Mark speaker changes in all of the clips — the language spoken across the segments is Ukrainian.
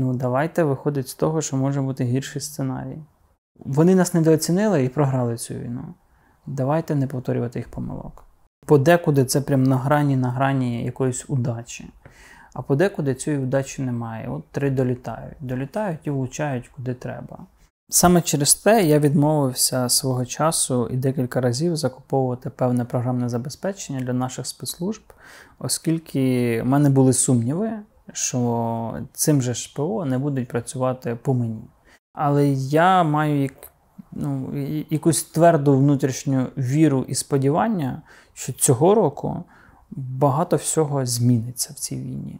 Speaker 1: Ну, давайте виходить з того, що може бути гірший сценарій. Вони нас недооцінили і програли цю війну. Давайте не повторювати їх помилок. Подекуди це прям на грані на грані якоїсь удачі. А подекуди цієї удачі немає. От три долітають. Долітають і влучають куди треба. Саме через те я відмовився свого часу і декілька разів закуповувати певне програмне забезпечення для наших спецслужб, оскільки в мене були сумніви, що цим же ж ПО не будуть працювати по мені. Але я маю як, ну, якусь тверду внутрішню віру і сподівання, що цього року багато всього зміниться в цій війні.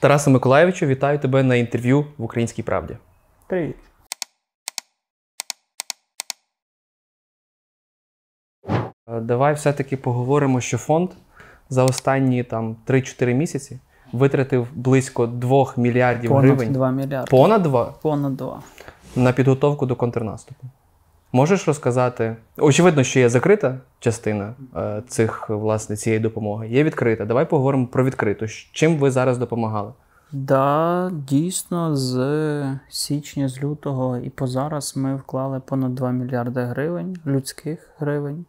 Speaker 2: Тарасе Миколаєвичу, вітаю тебе на інтерв'ю в Українській правді.
Speaker 1: Привіт.
Speaker 2: Давай все-таки поговоримо, що фонд за останні там 3-4 місяці витратив близько 2 мільярдів
Speaker 1: Понад
Speaker 2: гривень.
Speaker 1: 2 мільярди.
Speaker 2: Понад 2
Speaker 1: Понад 2.
Speaker 2: на підготовку до контрнаступу. Можеш розказати? Очевидно, що є закрита частина е, цих власне цієї допомоги. Є відкрита. Давай поговоримо про відкриту. Чим ви зараз допомагали?
Speaker 1: Да, дійсно, з січня, з лютого і по зараз ми вклали понад 2 мільярди гривень, людських гривень,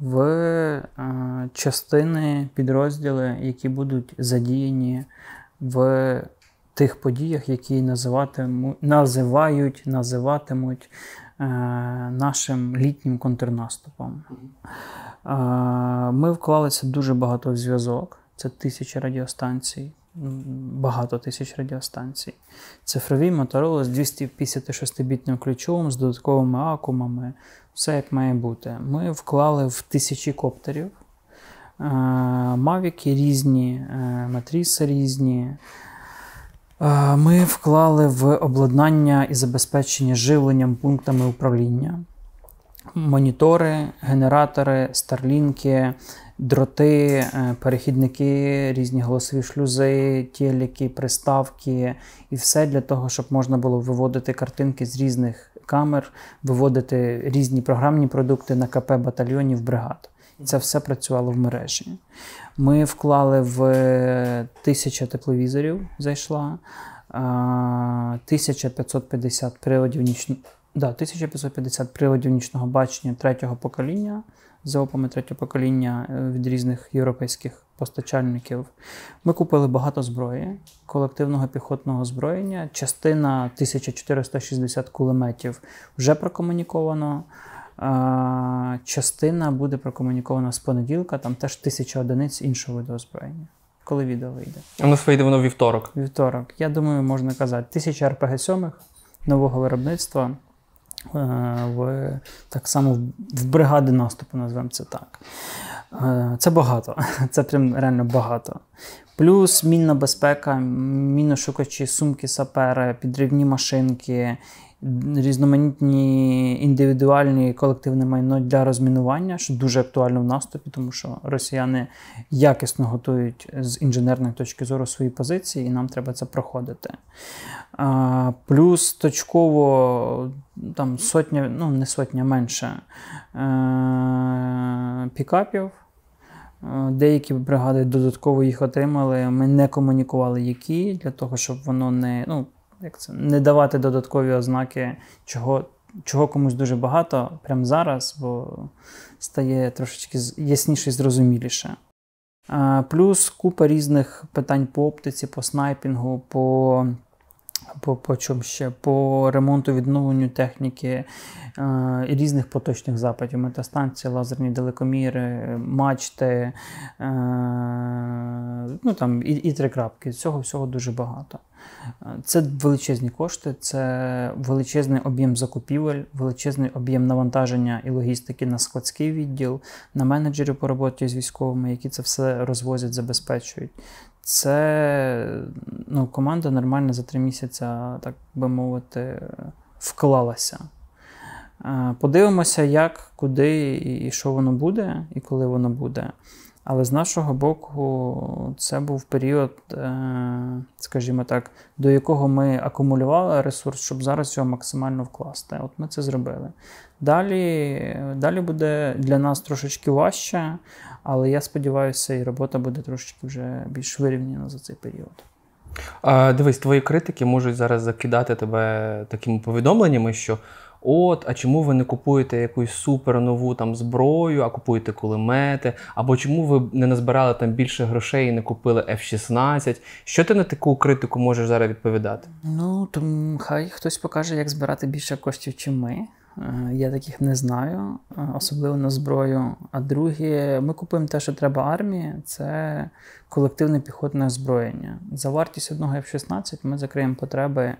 Speaker 1: в е, частини підрозділи, які будуть задіяні в тих подіях, які називатиму, називають, називатимуть е, нашим літнім контрнаступом. Е, Ми вклалися дуже багато в зв'язок. Це тисячі радіостанцій, багато тисяч радіостанцій. Цифрові Motorola з 256-бітним ключовим, з додатковими акумами, все як має бути. Ми вклали в тисячі коптерів. Е, Мавіки різні, е, матріси різні. Е, Ми вклали в обладнання і забезпечення живленням пунктами управління. Монітори, генератори, старлінки, дроти, перехідники, різні голосові шлюзи, телеки, приставки і все для того, щоб можна було виводити картинки з різних камер, виводити різні програмні продукти на КП батальйонів бригад. Це все працювало в мережі. Ми вклали в е, тисяча тепловізорів, зайшла, 1550 приладів нічного. Да, 1550 приладів нічного бачення третього покоління з опами третього покоління е, від різних європейських постачальників. Ми купили багато зброї, колективного піхотного озброєння. Частина 1460 кулеметів вже прокомуніковано. Частина буде прокомунікована з понеділка, там теж тисяча одиниць іншого виду озброєння. Коли відео вийде?
Speaker 2: У нас вийде воно вівторок.
Speaker 1: Вівторок. Я думаю, можна казати, тисяча РПГ 7 нового виробництва. е, В, так само в- в бригади наступу, назвемо це так. Е, Це багато. Це прям реально багато. Плюс мінна безпека, міношукачі, сумки сапери, підривні машинки, різноманітні індивідуальні колективне майно для розмінування, що дуже актуально в наступі, тому що росіяни якісно готують з інженерної точки зору свої позиції, і нам треба це проходити. А, плюс точково там сотня, ну не сотня менше е- пікапів. Е, Деякі бригади додатково їх отримали. Ми не комунікували, які, для того, щоб воно не, ну, як це, не давати додаткові ознаки, чого, чого комусь дуже багато прямо зараз, бо стає трошечки ясніше і зрозуміліше. Плюс купа різних питань по оптиці, по снайпінгу, по, по, по чому ще, по ремонту, відновленню техніки е, різних поточних запитів. Метастанції, лазерні далекоміри, мачти, е, ну там і, і три крапки. Цього всього дуже багато. Е, Це величезні кошти, це величезний об'єм закупівель, величезний об'єм навантаження і логістики на складський відділ, на менеджерів по роботі з військовими, які це все розвозять, забезпечують. Це ну, команда нормально за три місяці, так би мовити, вклалася. Е, Подивимося, як, куди і і що воно буде, і коли воно буде. Але з нашого боку, це був період, е, скажімо так, до якого ми акумулювали ресурс, щоб зараз його максимально вкласти. От ми це зробили. Далі далі буде для нас трошечки важче, але я сподіваюся, і робота буде трошечки вже більш вирівняна за цей період.
Speaker 2: А, Дивись, твої критики можуть зараз закидати тебе такими повідомленнями, що от, а чому ви не купуєте якусь супер нову там зброю, а купуєте кулемети? Або чому ви не назбирали там більше грошей і не купили F-16? Що ти на таку критику можеш зараз відповідати?
Speaker 1: Ну, то хай хтось покаже, як збирати більше коштів, чим ми. Е, я таких не знаю, е, особливо на зброю. А друге, ми купуємо те, що треба армії, це колективне піхотне озброєння. За вартість одного F-16 ми закриємо потреби,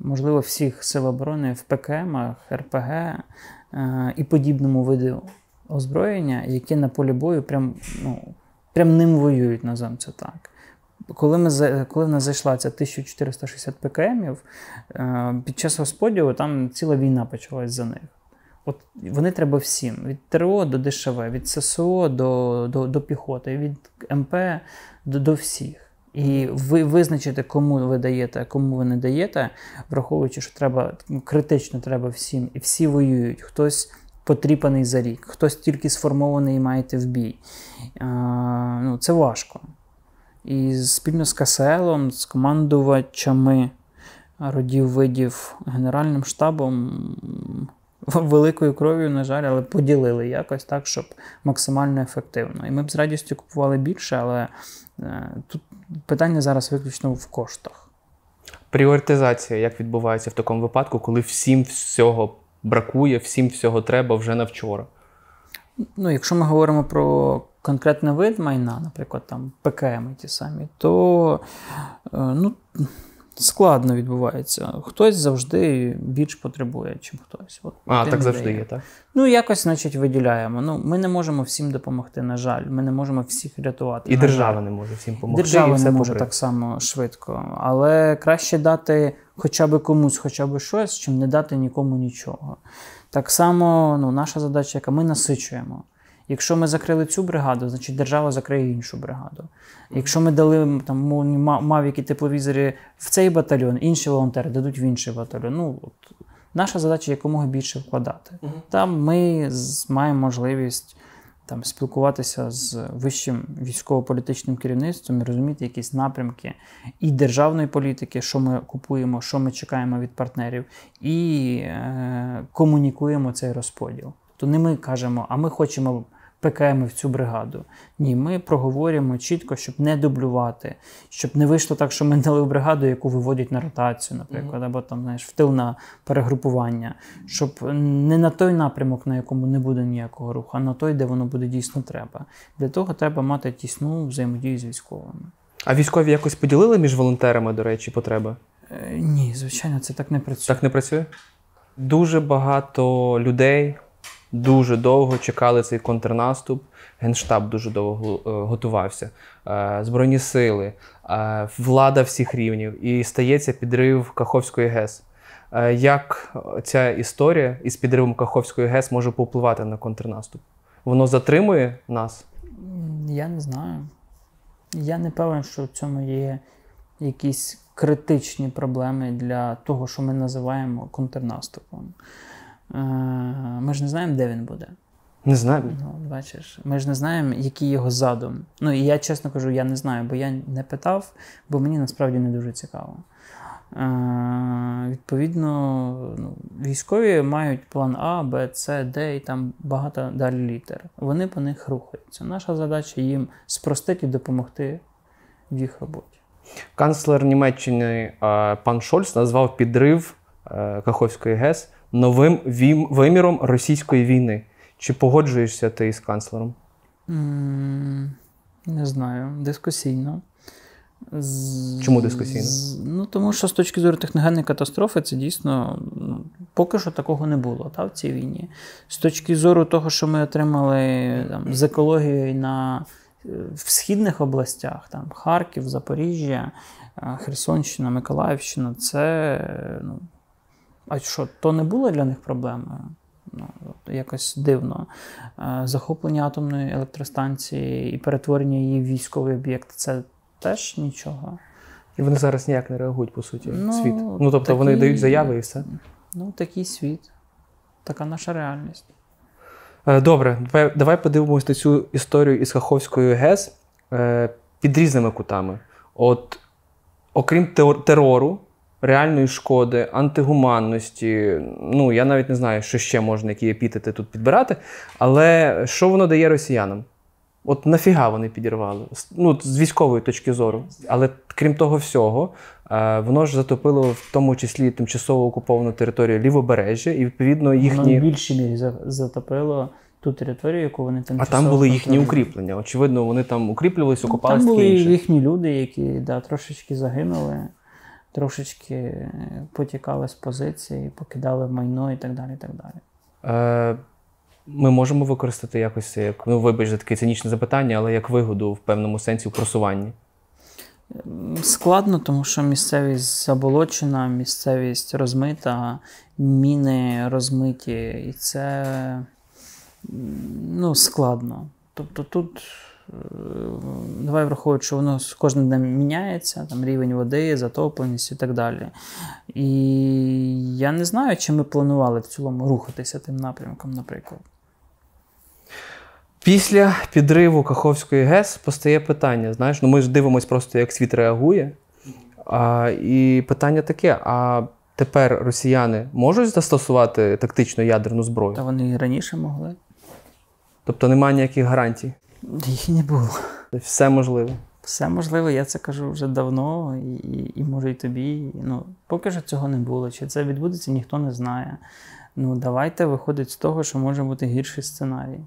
Speaker 1: можливо, всіх сил оборони в ПКМах, РПГ е, і подібному виду озброєння, які на полі бою прям, ну, прям ним воюють, називаємо це так. Коли ми коли в нас зайшла ця 1460 ПКМів, е, під час розподілу там ціла війна почалась за них. От Вони треба всім: від ТРО до ДШВ, від ССО до до, до піхоти, від МП до до всіх. І ви визначите, кому ви даєте, а кому ви не даєте, враховуючи, що треба критично треба всім, і всі воюють. Хтось потріпаний за рік, хтось тільки сформований і маєте в бій. А, ну, Це важко. І спільно з КСЛом, з командувачами родів видів Генеральним штабом великою кров'ю, на жаль, але поділили якось так, щоб максимально ефективно. І ми б з радістю купували більше, але е, тут питання зараз виключно в коштах.
Speaker 2: Пріоритизація як відбувається в такому випадку, коли всім всього бракує, всім всього треба вже на вчора?
Speaker 1: Ну, Якщо ми говоримо про конкретний вид майна, наприклад, там ПКМ ті самі, то е, ну, складно відбувається. Хтось завжди більш потребує, чим хтось.
Speaker 2: От, А, так завжди дає. є, так?
Speaker 1: Ну, якось, значить, виділяємо. Ну, Ми не можемо всім допомогти, на жаль. Ми не можемо всіх рятувати.
Speaker 2: І держава жаль. не може всім допомогти.
Speaker 1: Держава і все не може попри. так само швидко. Але краще дати хоча б комусь, хоча б щось, чим не дати нікому нічого. Так само ну, наша задача, яка ми насичуємо. Якщо ми закрили цю бригаду, значить держава закриє іншу бригаду. Якщо ми дали там мавіки тепловізори в цей батальйон, інші волонтери дадуть в інший батальйон. Ну, от, Наша задача якомога більше вкладати. Там ми маємо можливість там, спілкуватися з вищим військово-політичним керівництвом і розуміти якісь напрямки і державної політики, що ми купуємо, що ми чекаємо від партнерів, і е, комунікуємо цей розподіл. То не ми кажемо, а ми хочемо. ПКМ в цю бригаду. Ні, ми проговорюємо чітко, щоб не дублювати, щоб не вийшло так, що ми дали в бригаду, яку виводять на ротацію, наприклад, або там знаєш, в тил на перегрупування, щоб не на той напрямок, на якому не буде ніякого руху, а на той, де воно буде дійсно треба. Для того треба мати тісну взаємодію з військовими.
Speaker 2: А військові якось поділили між волонтерами, до речі, потреби?
Speaker 1: Е, ні, звичайно, це так не працює.
Speaker 2: Так не працює? Дуже багато людей дуже довго чекали цей контрнаступ. Генштаб дуже довго е, готувався, е, Збройні сили, е, влада всіх рівнів, і стається підрив Каховської ГЕС. Як ця історія із підривом Каховської ГЕС може повпливати на контрнаступ? Воно затримує нас?
Speaker 1: Я не знаю. Я не певен, що в цьому є якісь критичні проблеми для того, що ми називаємо контрнаступом. Е, ми ж не знаємо, де він буде.
Speaker 2: Не знаю.
Speaker 1: Ну, бачиш, Ми ж не знаємо, який його задум. Ну і я чесно кажу, я не знаю, бо я не питав, бо мені насправді не дуже цікаво. Е, Відповідно, ну, військові мають план А, Б, С, Д і там багато далі літер. Вони по них рухаються. Наша задача їм спростити і допомогти в їх роботі.
Speaker 2: Канцлер Німеччини е, пан Шольц назвав підрив Каховської ГЕС новим виміром російської війни. Чи погоджуєшся ти з канцлером?
Speaker 1: Mm, не знаю, дискусійно.
Speaker 2: З... Чому дискусійно? З...
Speaker 1: Ну, Тому що з точки зору техногенної катастрофи, це дійсно ну, поки що такого не було та, в цій війні. З точки зору того, що ми отримали там, з екологією на е, в східних областях, там Харків, Запоріжжя, е, Херсонщина, Миколаївщина, це ну, а що, то не було для них проблемою? Ну, Якось дивно. Е, захоплення атомної електростанції і перетворення її в військовий об'єкт це теж нічого.
Speaker 2: І вони зараз ніяк не реагують, по суті,
Speaker 1: Ну,
Speaker 2: світ. Ну, тобто
Speaker 1: такі-
Speaker 2: вони дають заяви і все.
Speaker 1: Ну, такий світ, така наша реальність.
Speaker 2: Е, Добре, давай, подивимось на цю історію із Каховською ГЕС е, під різними кутами. От, окрім терору, реальної шкоди, антигуманності, ну я навіть не знаю, що ще можна, які епітети тут підбирати. Але що воно дає росіянам? От нафіга вони підірвали? Ну, з військової точки зору. Але крім того всього, е, воно ж затопило в тому числі тимчасово окуповану територію лівобережжя, і відповідно
Speaker 1: Воно в більшій мірі затопило ту територію, яку вони
Speaker 2: А там були їхні укріплення. Очевидно, вони там укріплювалися,
Speaker 1: Ну, Там були їхні люди, які да, трошечки загинули, трошечки е, потікали з позиції, покидали майно і так далі. І так далі.
Speaker 2: Е, ми можемо використати якось як, ну вибач за таке цинічне запитання, але як вигоду в певному сенсі в просуванні.
Speaker 1: Складно, тому що місцевість заболочена, місцевість розмита, міни розмиті, і це ну, складно. Тобто тут давай враховуючи, що воно з кожним днем міняється, там рівень води, затопленість і так далі. І я не знаю, чи ми планували в цілому рухатися тим напрямком, наприклад.
Speaker 2: Після підриву Каховської ГЕС постає питання: знаєш, ну ми ж дивимося просто, як світ реагує. А, і питання таке: а тепер росіяни можуть застосувати тактичну ядерну зброю?
Speaker 1: Та вони і раніше могли.
Speaker 2: Тобто немає ніяких гарантій.
Speaker 1: Їх і не було.
Speaker 2: Все можливо.
Speaker 1: Все можливо, я це кажу вже давно, і, і, і може і тобі. Ну, поки що цього не було. Чи це відбудеться, ніхто не знає. Ну, давайте виходить з того, що може бути гірший сценарій.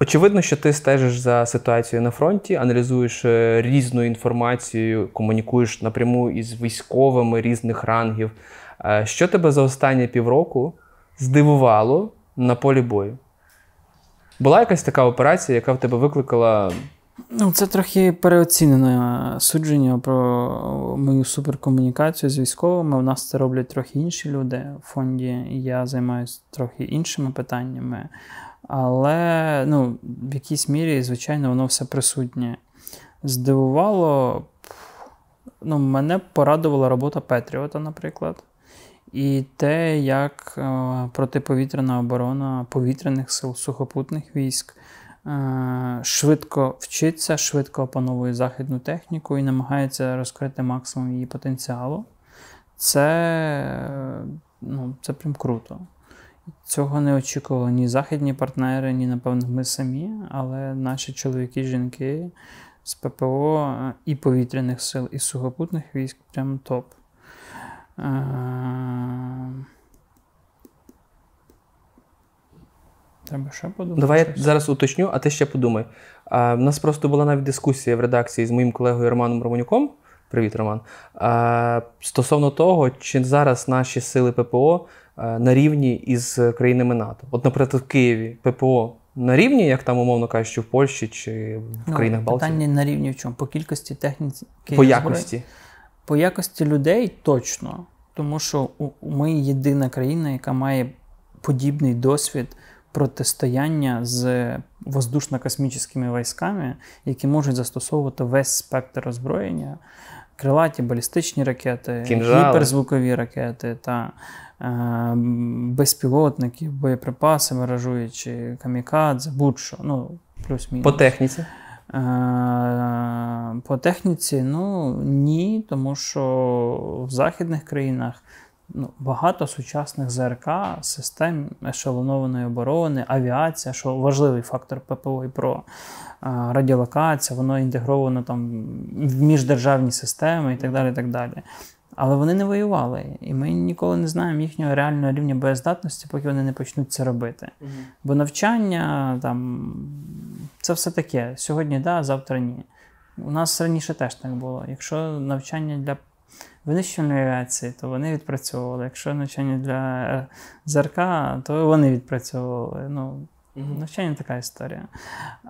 Speaker 2: Очевидно, що ти стежиш за ситуацією на фронті, аналізуєш е, різну інформацію, комунікуєш напряму із військовими різних рангів. Е, Що тебе за останні півроку здивувало на полі бою? Була якась така операція, яка в тебе викликала.
Speaker 1: Ну, це трохи переоцінене судження про мою суперкомунікацію з військовими. У нас це роблять трохи інші люди в фонді, і я займаюся трохи іншими питаннями. Але ну, в якійсь мірі, звичайно, воно все присутнє. Здивувало, ну, мене порадувала робота Петріота, наприклад. І те, як е, протиповітряна оборона повітряних сил сухопутних військ е, швидко вчиться, швидко опановує західну техніку і намагається розкрити максимум її потенціалу. Це, е, ну, це прям круто. Цього не очікували ні західні партнери, ні, напевно, ми самі, але наші чоловіки, жінки з ППО і повітряних сил, і сухопутних військ прям топ. Е, Треба ще подумати.
Speaker 2: Давай я зараз уточню, а ти ще подумай. А, в нас просто була навіть дискусія в редакції з моїм колегою Романом Романюком. Привіт, Роман. А, стосовно того, чи зараз наші сили ППО а, на рівні із країнами НАТО. От, наприклад, в Києві ППО на рівні, як там, умовно кажучи, в Польщі чи в
Speaker 1: Ну,
Speaker 2: країнах Балтії?
Speaker 1: Питання на рівні в чому? По кількості техніки.
Speaker 2: По
Speaker 1: зброї? По якості людей точно. Тому що ми єдина країна, яка має подібний досвід протистояння з воздушно-космічними військами, які можуть застосовувати весь спектр озброєння, крилаті балістичні ракети,
Speaker 2: Кінжали.
Speaker 1: гіперзвукові ракети та е, безпілотники, боєприпаси, миражуючі, камікадзе, будь-що. Ну, плюс-мінус.
Speaker 2: По техніці.
Speaker 1: Е, По техніці, ну ні, тому що в західних країнах ну, багато сучасних ЗРК, систем ешелонованої оборони, авіація, що важливий фактор ППО і ПРО, е, радіолокація, воно інтегровано там в міждержавні системи і так далі. І так далі. Але вони не воювали, і ми ніколи не знаємо їхнього реального рівня боєздатності, поки вони не почнуть це робити. Бо навчання там це все таке. Сьогодні да, завтра ні. У нас раніше теж так було. Якщо навчання для винищувальної авіації, то вони відпрацьовували. Якщо навчання для е, ЗРК, то вони відпрацьовували. Ну, Угу. Навчання така історія.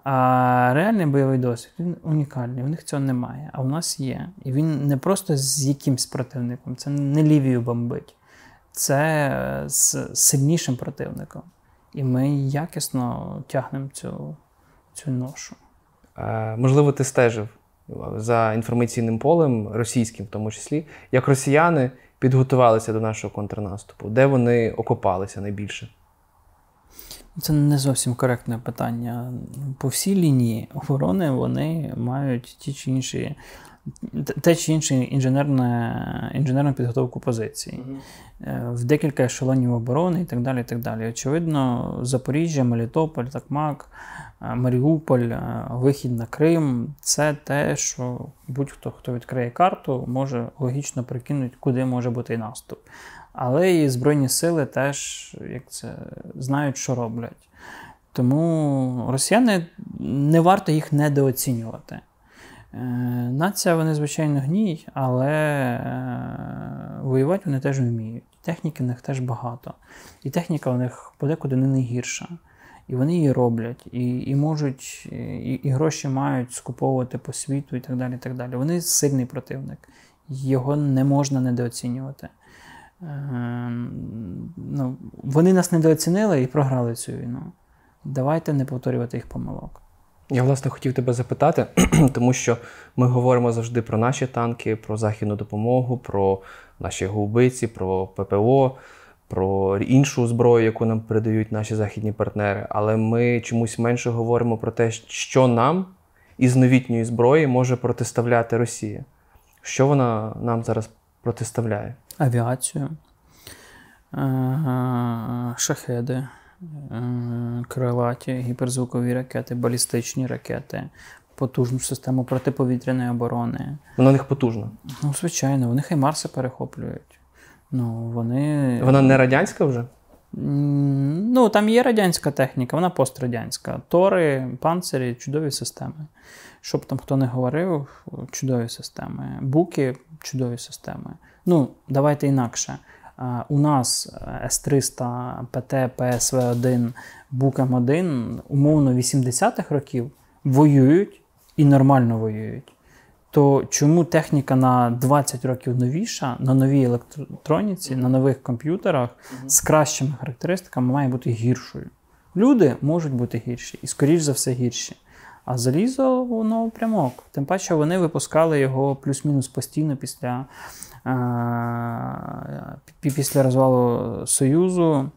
Speaker 1: А реальний бойовий досвід він унікальний. У них цього немає. А у нас є. І він не просто з якимсь противником, це не Лівію бомбить, це з сильнішим противником. І ми якісно тягнемо цю, цю ношу.
Speaker 2: Е, можливо, ти стежив за інформаційним полем, російським в тому числі, як росіяни підготувалися до нашого контрнаступу, де вони окопалися найбільше.
Speaker 1: Це не зовсім коректне питання. По всій лінії оборони вони мають ті чи інші. Те чи інше інженерне, інженерну підготовку позиції mm-hmm. в декілька ешелонів оборони і так далі. і так далі. Очевидно, Запоріжжя, Мелітополь, Такмак, е, Маріуполь, е, вихід на Крим це те, що будь-хто, хто відкриє карту, може логічно прикинути, куди може бути наступ. Але і Збройні сили теж як це, знають, що роблять. Тому росіяни не варто їх недооцінювати. Е, нація, вони, звичайно, гній, але е, воювати вони теж вміють. Техніки в них теж багато. І техніка у них подекуди не найгірша. І вони її роблять, і і можуть, і, і гроші мають скуповувати по світу і так далі. і так далі. Вони сильний противник, його не можна недооцінювати. Ем, ну, Вони нас недооцінили і програли цю війну. Давайте не повторювати їх помилок.
Speaker 2: Я, власне, хотів тебе запитати, тому що ми говоримо завжди про наші танки, про західну допомогу, про наші гаубиці, про ППО, про іншу зброю, яку нам передають наші західні партнери. Але ми чомусь менше говоримо про те, що нам із новітньої зброї може протиставляти Росія. Що вона нам зараз протиставляє?
Speaker 1: авіацію, е, шахеди, крилаті, гіперзвукові ракети, балістичні ракети, потужну систему протиповітряної оборони.
Speaker 2: Вона у них потужна.
Speaker 1: Ну, звичайно, вони Хаймарси перехоплюють. Ну, вони...
Speaker 2: Вона не радянська вже?
Speaker 1: Ну, там є радянська техніка, вона пострадянська. Тори, панцирі, чудові системи. Щоб там хто не говорив, чудові системи. Буки чудові системи. Ну, давайте інакше. У нас С-300 ПТ, ПСВ-1, Букм-1 умовно 80-х років воюють і нормально воюють. То чому техніка на 20 років новіша, на новій електроніці, на нових комп'ютерах з кращими характеристиками має бути гіршою? Люди можуть бути гірші і, скоріш за все, гірші. А залізо воно прямок. Тим паче вони випускали його плюс-мінус постійно після після розвалу Союзу.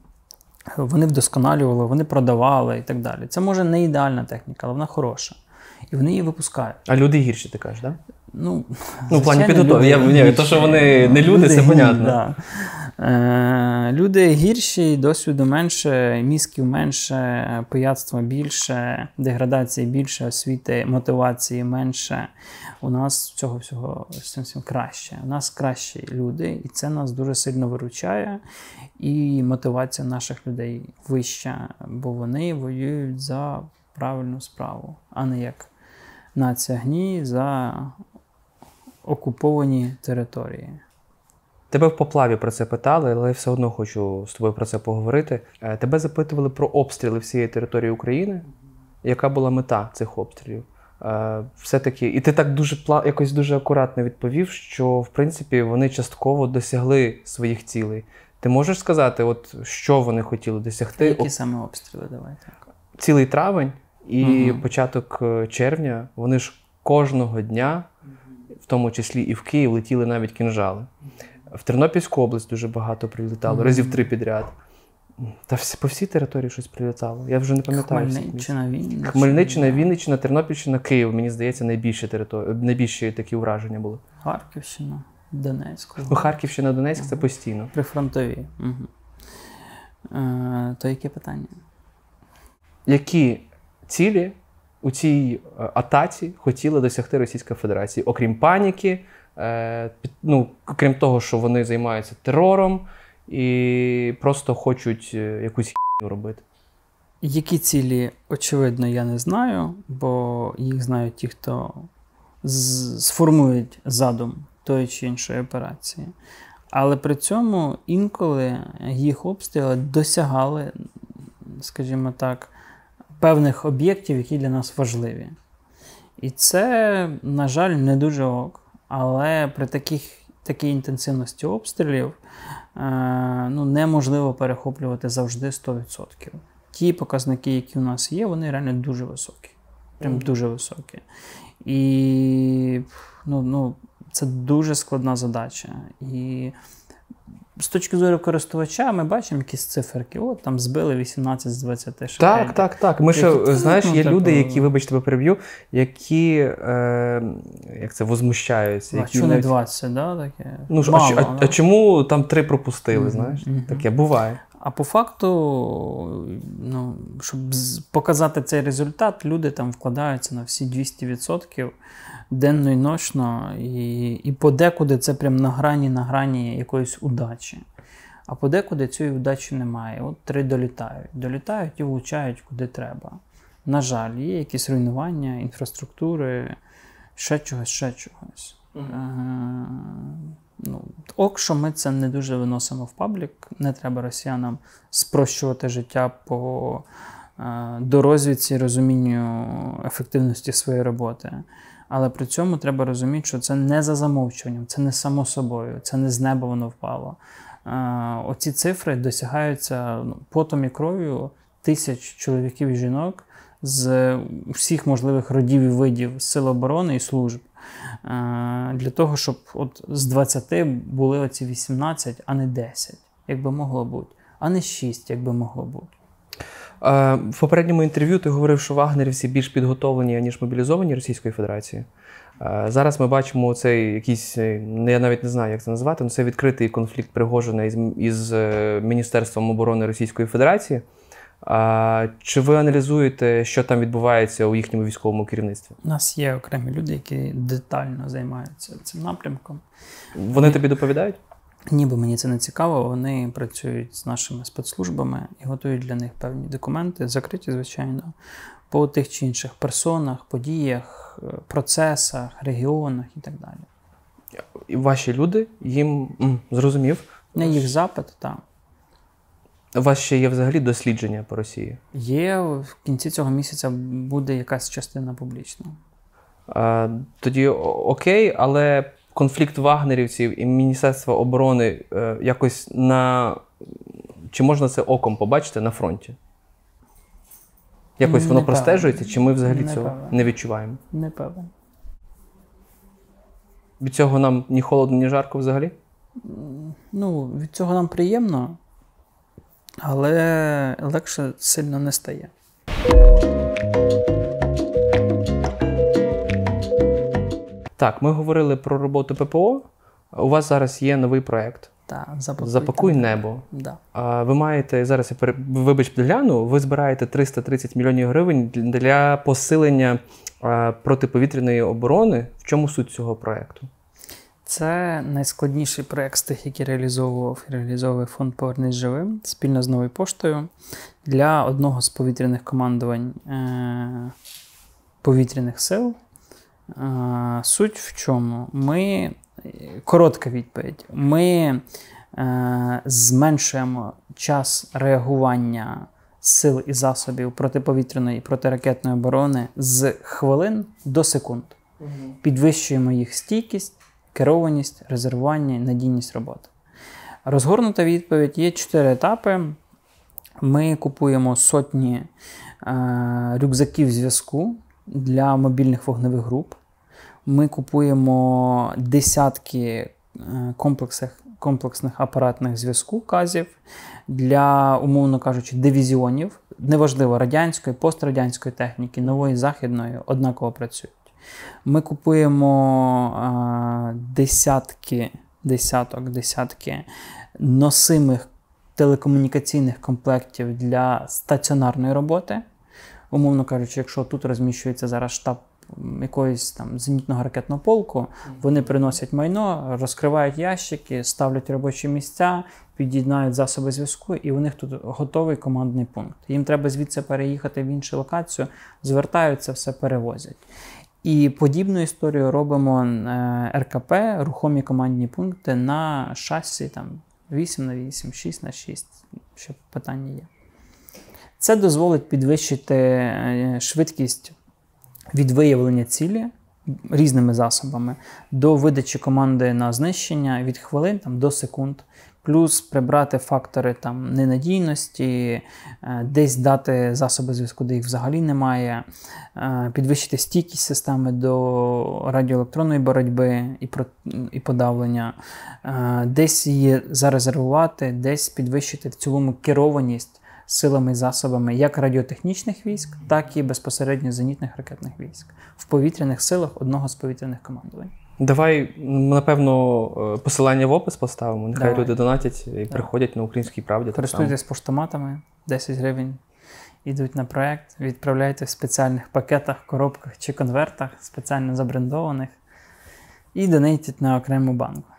Speaker 1: Вони вдосконалювали, вони продавали і так далі. Це може не ідеальна техніка, але вона хороша. І вони її випускають.
Speaker 2: А люди гірші, ти кажеш, так? Да?
Speaker 1: Ну,
Speaker 2: ну в плані підготовки. То, що вони не люди, люди це понятно.
Speaker 1: Да. Е, Люди гірші, досвіду менше, мізків менше, пияцтва більше, деградації більше, освіти, мотивації менше. У нас цього всього краще. У нас кращі люди, і це нас дуже сильно виручає. І мотивація наших людей вища, бо вони воюють за правильну справу, а не як нація гній за окуповані території.
Speaker 2: Тебе в поплаві про це питали, але я все одно хочу з тобою про це поговорити. Е, тебе запитували про обстріли всієї території України. Яка була мета цих обстрілів? Е, все-таки, і ти так дуже якось дуже акуратно відповів, що в принципі вони частково досягли своїх цілей. Ти можеш сказати, от що вони хотіли досягти?
Speaker 1: Які саме обстріли? Давайте
Speaker 2: цілий травень і угу. початок е, червня. Вони ж кожного дня, в тому числі і в Київ, летіли навіть кінжали. В Тернопільську область дуже багато прилітало, mm-hmm. разів три підряд. Та всі, по всій території щось прилітало. Я вже не пам'ятаю.
Speaker 1: Хмельниччина, Вінниччина.
Speaker 2: Хмельниччина, Вінниччина, Тернопільщина, Київ. Мені здається, найбільші території, найбільші такі враження були.
Speaker 1: Харківщина, Донецьк.
Speaker 2: Ну, Харківщина, Донецьк угу. це постійно.
Speaker 1: Прифронтові. Угу. Е, То яке питання?
Speaker 2: Які цілі у цій е, атаці хотіла досягти Російська Федерація, окрім паніки, ну, крім того, що вони займаються терором і просто хочуть е, якусь хіню робити.
Speaker 1: Які цілі, очевидно, я не знаю, бо їх знають ті, хто сформують задум тої чи іншої операції. Але при цьому інколи їх обстріли досягали, скажімо так, певних об'єктів, які для нас важливі. І це, на жаль, не дуже ок. Але при таких, такій інтенсивності обстрілів е, ну, неможливо перехоплювати завжди 100%. Ті показники, які у нас є, вони реально дуже високі. Прям дуже високі. І ну, ну, це дуже складна задача. І з точки зору користувача, ми бачимо якісь циферки. От там збили 18 з 20 шахедів.
Speaker 2: Так, так, так. Ми ще, знаєш, є люди, які, вибач, тебе переб'ю, які е, як це, возмущаються.
Speaker 1: А чого не
Speaker 2: навіть-
Speaker 1: 20, да, таке?
Speaker 2: Ну, ж,
Speaker 1: Мало,
Speaker 2: а,
Speaker 1: да?
Speaker 2: а чому там три пропустили,
Speaker 1: Мгм,
Speaker 2: знаєш?
Speaker 1: мгм.
Speaker 2: Таке буває.
Speaker 1: А по факту, ну, щоб показати цей результат, люди там вкладаються на всі 200% денно і ночно, і, і подекуди це прям на грані, на грані якоїсь удачі. А подекуди цієї удачі немає. От три долітають. Долітають і влучають куди треба. На жаль, є якісь руйнування інфраструктури, ще чогось, ще чогось. Е, ну, ок, що ми це не дуже виносимо в паблік. Не треба росіянам спрощувати життя по е, дорозвідці, розумінню ефективності своєї роботи. Але при цьому треба розуміти, що це не за замовчуванням, це не само собою, це не з неба воно впало. Е, оці цифри досягаються ну, потом і кров'ю тисяч чоловіків і жінок з всіх можливих родів і видів сил оборони і служб. Е, Для того, щоб от з 20 були оці 18, а не 10, як би могло бути, а не 6, як би могло бути.
Speaker 2: Е, В попередньому інтерв'ю ти говорив, що вагнерівці більш підготовлені, ніж мобілізовані Російської Федерації. Е, Зараз ми бачимо цей якийсь, е, ну, я навіть не знаю, як це назвати, але це відкритий конфлікт Пригожина із, із Міністерством оборони Російської Федерації. А, Чи ви аналізуєте, що там відбувається у їхньому військовому керівництві?
Speaker 1: У нас є окремі люди, які детально займаються цим напрямком.
Speaker 2: Вони тобі доповідають?
Speaker 1: Ніби мені це не цікаво, вони працюють з нашими спецслужбами і готують для них певні документи, закриті, звичайно, по тих чи інших персонах, подіях, е, процесах, регіонах і так далі.
Speaker 2: І ваші люди їм м, зрозумів.
Speaker 1: На їх запит, так.
Speaker 2: У вас ще є взагалі дослідження по Росії.
Speaker 1: Є в кінці цього місяця буде якась частина публічна.
Speaker 2: А, Тоді окей, але конфлікт вагнерівців і Міністерства оборони е, якось на. Чи можна це оком побачити на фронті? Якось воно
Speaker 1: Непевно.
Speaker 2: простежується, чи ми взагалі цього
Speaker 1: Непевно.
Speaker 2: не відчуваємо?
Speaker 1: Не певен.
Speaker 2: Від цього нам ні холодно, ні жарко взагалі?
Speaker 1: Ну, від цього нам приємно, але легше сильно не стає.
Speaker 2: Так, ми говорили про роботу ППО. У вас зараз є новий проект.
Speaker 1: Та, запакуй,
Speaker 2: Запакуй
Speaker 1: там.
Speaker 2: небо.
Speaker 1: Да.
Speaker 2: А ви маєте зараз я пере... вибач, гляну, ви збираєте 330 мільйонів гривень для посилення а, протиповітряної оборони. В чому суть цього проекту?
Speaker 1: Це найскладніший проект з тих, який реалізовував реалізовує фонд Повернись живим спільно з новою поштою для одного з повітряних командувань е- повітряних сил. Суть в чому? Ми коротка відповідь. Ми е- зменшуємо час реагування сил і засобів протиповітряної і протиракетної оборони з хвилин до секунд. Підвищуємо їх стійкість, керованість, резервування і надійність роботи. Розгорнута відповідь є чотири етапи. Ми купуємо сотні е, рюкзаків зв'язку для мобільних вогневих груп. Ми купуємо десятки е, комплексних, комплексних апаратних зв'язку казів для, умовно кажучи, дивізіонів, неважливо радянської, пострадянської техніки, нової західної, однаково працюють. Ми купуємо е, десятки, десяток, десятки носимих телекомунікаційних комплектів для стаціонарної роботи. Умовно кажучи, якщо тут розміщується зараз штаб якоїсь там зенітного ракетного полку, вони приносять майно, розкривають ящики, ставлять робочі місця, під'єднають засоби зв'язку, і у них тут готовий командний пункт. Їм треба звідси переїхати в іншу локацію, звертаються, все перевозять. І подібну історію робимо е, РКП, рухомі командні пункти на шасі там 8 на 8, 6 на 6, що питання є. Це дозволить підвищити е, швидкість від виявлення цілі різними засобами до видачі команди на знищення від хвилин там, до секунд. Плюс прибрати фактори там ненадійності, е, десь дати засоби зв'язку, де їх взагалі немає, е, підвищити стійкість системи до радіоелектронної боротьби і подавлення, десь її зарезервувати, десь підвищити в цілому керованість силами і засобами як радіотехнічних військ, так і безпосередньо зенітних ракетних військ в повітряних силах одного з повітряних командувань.
Speaker 2: Давай, напевно, е, посилання в опис поставимо. Нехай Давай. люди донатять і Давай. приходять на українській правді.
Speaker 1: Користуйтесь поштоматами, 10 гривень. Йдуть на проєкт, відправляйте в спеціальних пакетах, коробках чи конвертах, спеціально забрендованих, і донейтять на окрему банку.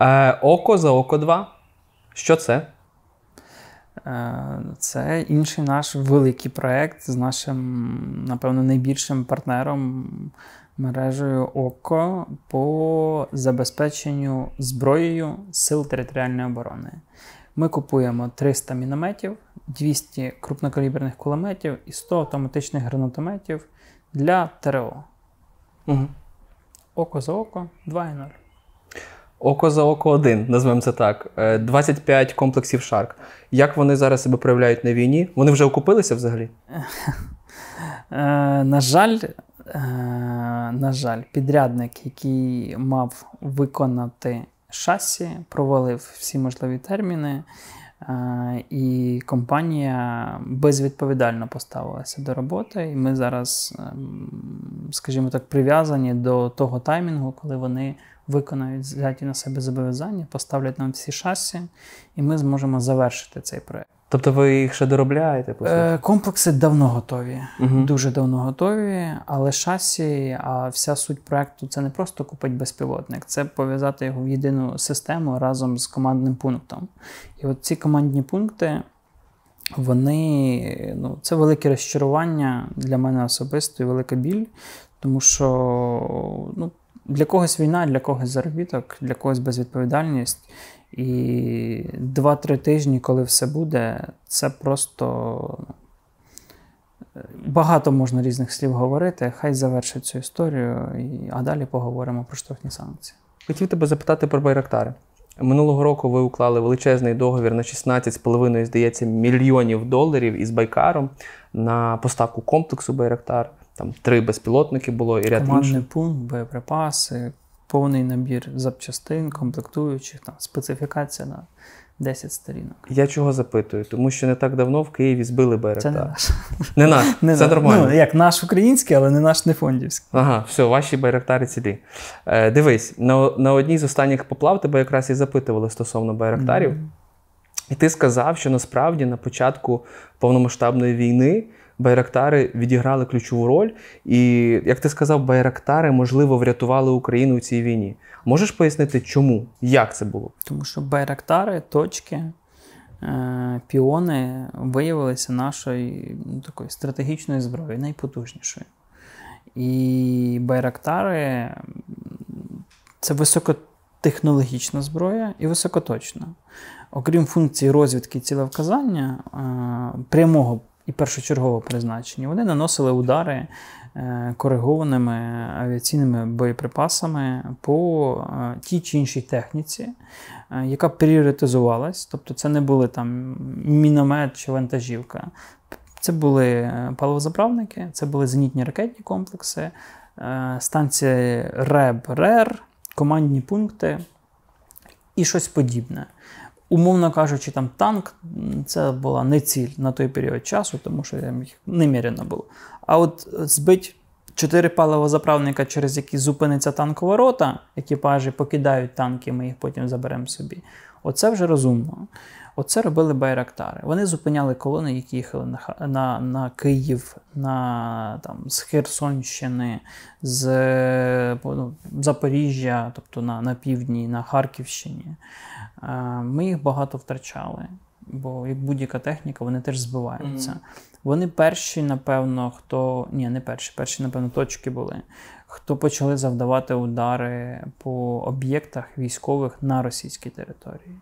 Speaker 2: Е, Око за око 2. Що це?
Speaker 1: Е, це інший наш великий проєкт з нашим, напевно, найбільшим партнером мережею ОКО по забезпеченню зброєю Сил територіальної оборони. Ми купуємо 300 мінометів, 200 крупнокаліберних кулеметів і 100 автоматичних гранатометів для ТРО. Угу. Око за око 2.0.
Speaker 2: Око за око один, назвемо це так. 25 е, комплексів Шарк. Як вони зараз себе проявляють на війні? Вони вже окупилися взагалі?
Speaker 1: Е, на жаль, е, на жаль, підрядник, який мав виконати шасі, провалив всі можливі терміни. І компанія безвідповідально поставилася до роботи. І ми зараз, ем, скажімо так, прив'язані до того таймінгу, коли вони виконають взяті на себе зобов'язання, поставлять нам всі шасі, і ми зможемо завершити цей проект.
Speaker 2: Тобто ви їх ще доробляєте? По
Speaker 1: Е, комплекси давно готові, угу. дуже давно готові, але шасі, а вся суть проекту це не просто купити безпілотник, це пов'язати його в єдину систему разом з командним пунктом. І от ці командні пункти. Вони ну, це велике розчарування для мене особисто і велика біль, тому що ну, для когось війна, для когось заробіток, для когось безвідповідальність. І 2-3 тижні, коли все буде, це просто ну, багато можна різних слів говорити. Хай завершить цю історію, а далі поговоримо про штрафні санкції.
Speaker 2: Хотів тебе запитати про байрактари. Минулого року ви уклали величезний договір на 16,5, здається, мільйонів доларів із Байкаром на поставку комплексу Байрактар. Там три безпілотники було і ряд
Speaker 1: Командний
Speaker 2: інших.
Speaker 1: пункт, боєприпаси, повний набір запчастин, комплектуючих, там, специфікація на 10 сторінок.
Speaker 2: Я чого запитую? Тому що не так давно в Києві збили Байрактар.
Speaker 1: Це не наш.
Speaker 2: Не наш, не це нормально.
Speaker 1: Ну, Як наш український, але не наш не фондівський.
Speaker 2: Ага, все, ваші байрактари цілі. Е, Дивись, на на одній з останніх поплав тебе якраз і запитували стосовно байрактарів. Mm-hmm. І ти сказав, що насправді на початку повномасштабної війни Байрактари відіграли ключову роль, і як ти сказав, байрактари можливо врятували Україну у цій війні. Можеш пояснити, чому? Як це було?
Speaker 1: Тому що байрактари, точки, е, піони виявилися нашою ну, такою стратегічною зброєю, найпотужнішою. І байрактари це високотехнологічна зброя і високоточна. Окрім функції розвідки і цілевказання, е, прямого і першочергово призначені. Вони наносили удари е, коригованими авіаційними боєприпасами по е, тій чи іншій техніці, е, яка пріоритизувалась. Тобто це не були там міномет чи вантажівка. Це були паливозаправники, це були зенітні ракетні комплекси, станції РЕБ, РЕР, командні пункти і щось подібне. Умовно кажучи, там танк це була не ціль на той період часу, тому що я їх неміряно було. А от збить чотири паливозаправника, через які зупиниться танкова рота, екіпажі покидають танки, ми їх потім заберемо собі. Оце вже розумно. Оце робили байрактари. Вони зупиняли колони, які їхали на на, на Київ, на, там, з Херсонщини, з ну, Запоріжжя, тобто на, на півдні, на Харківщині. Е, ми їх багато втрачали, бо як будь-яка техніка, вони теж збиваються. Mm-hmm. Вони перші, напевно, хто. Ні, не перші, перші, напевно, точки були, хто почали завдавати удари по об'єктах військових на російській території.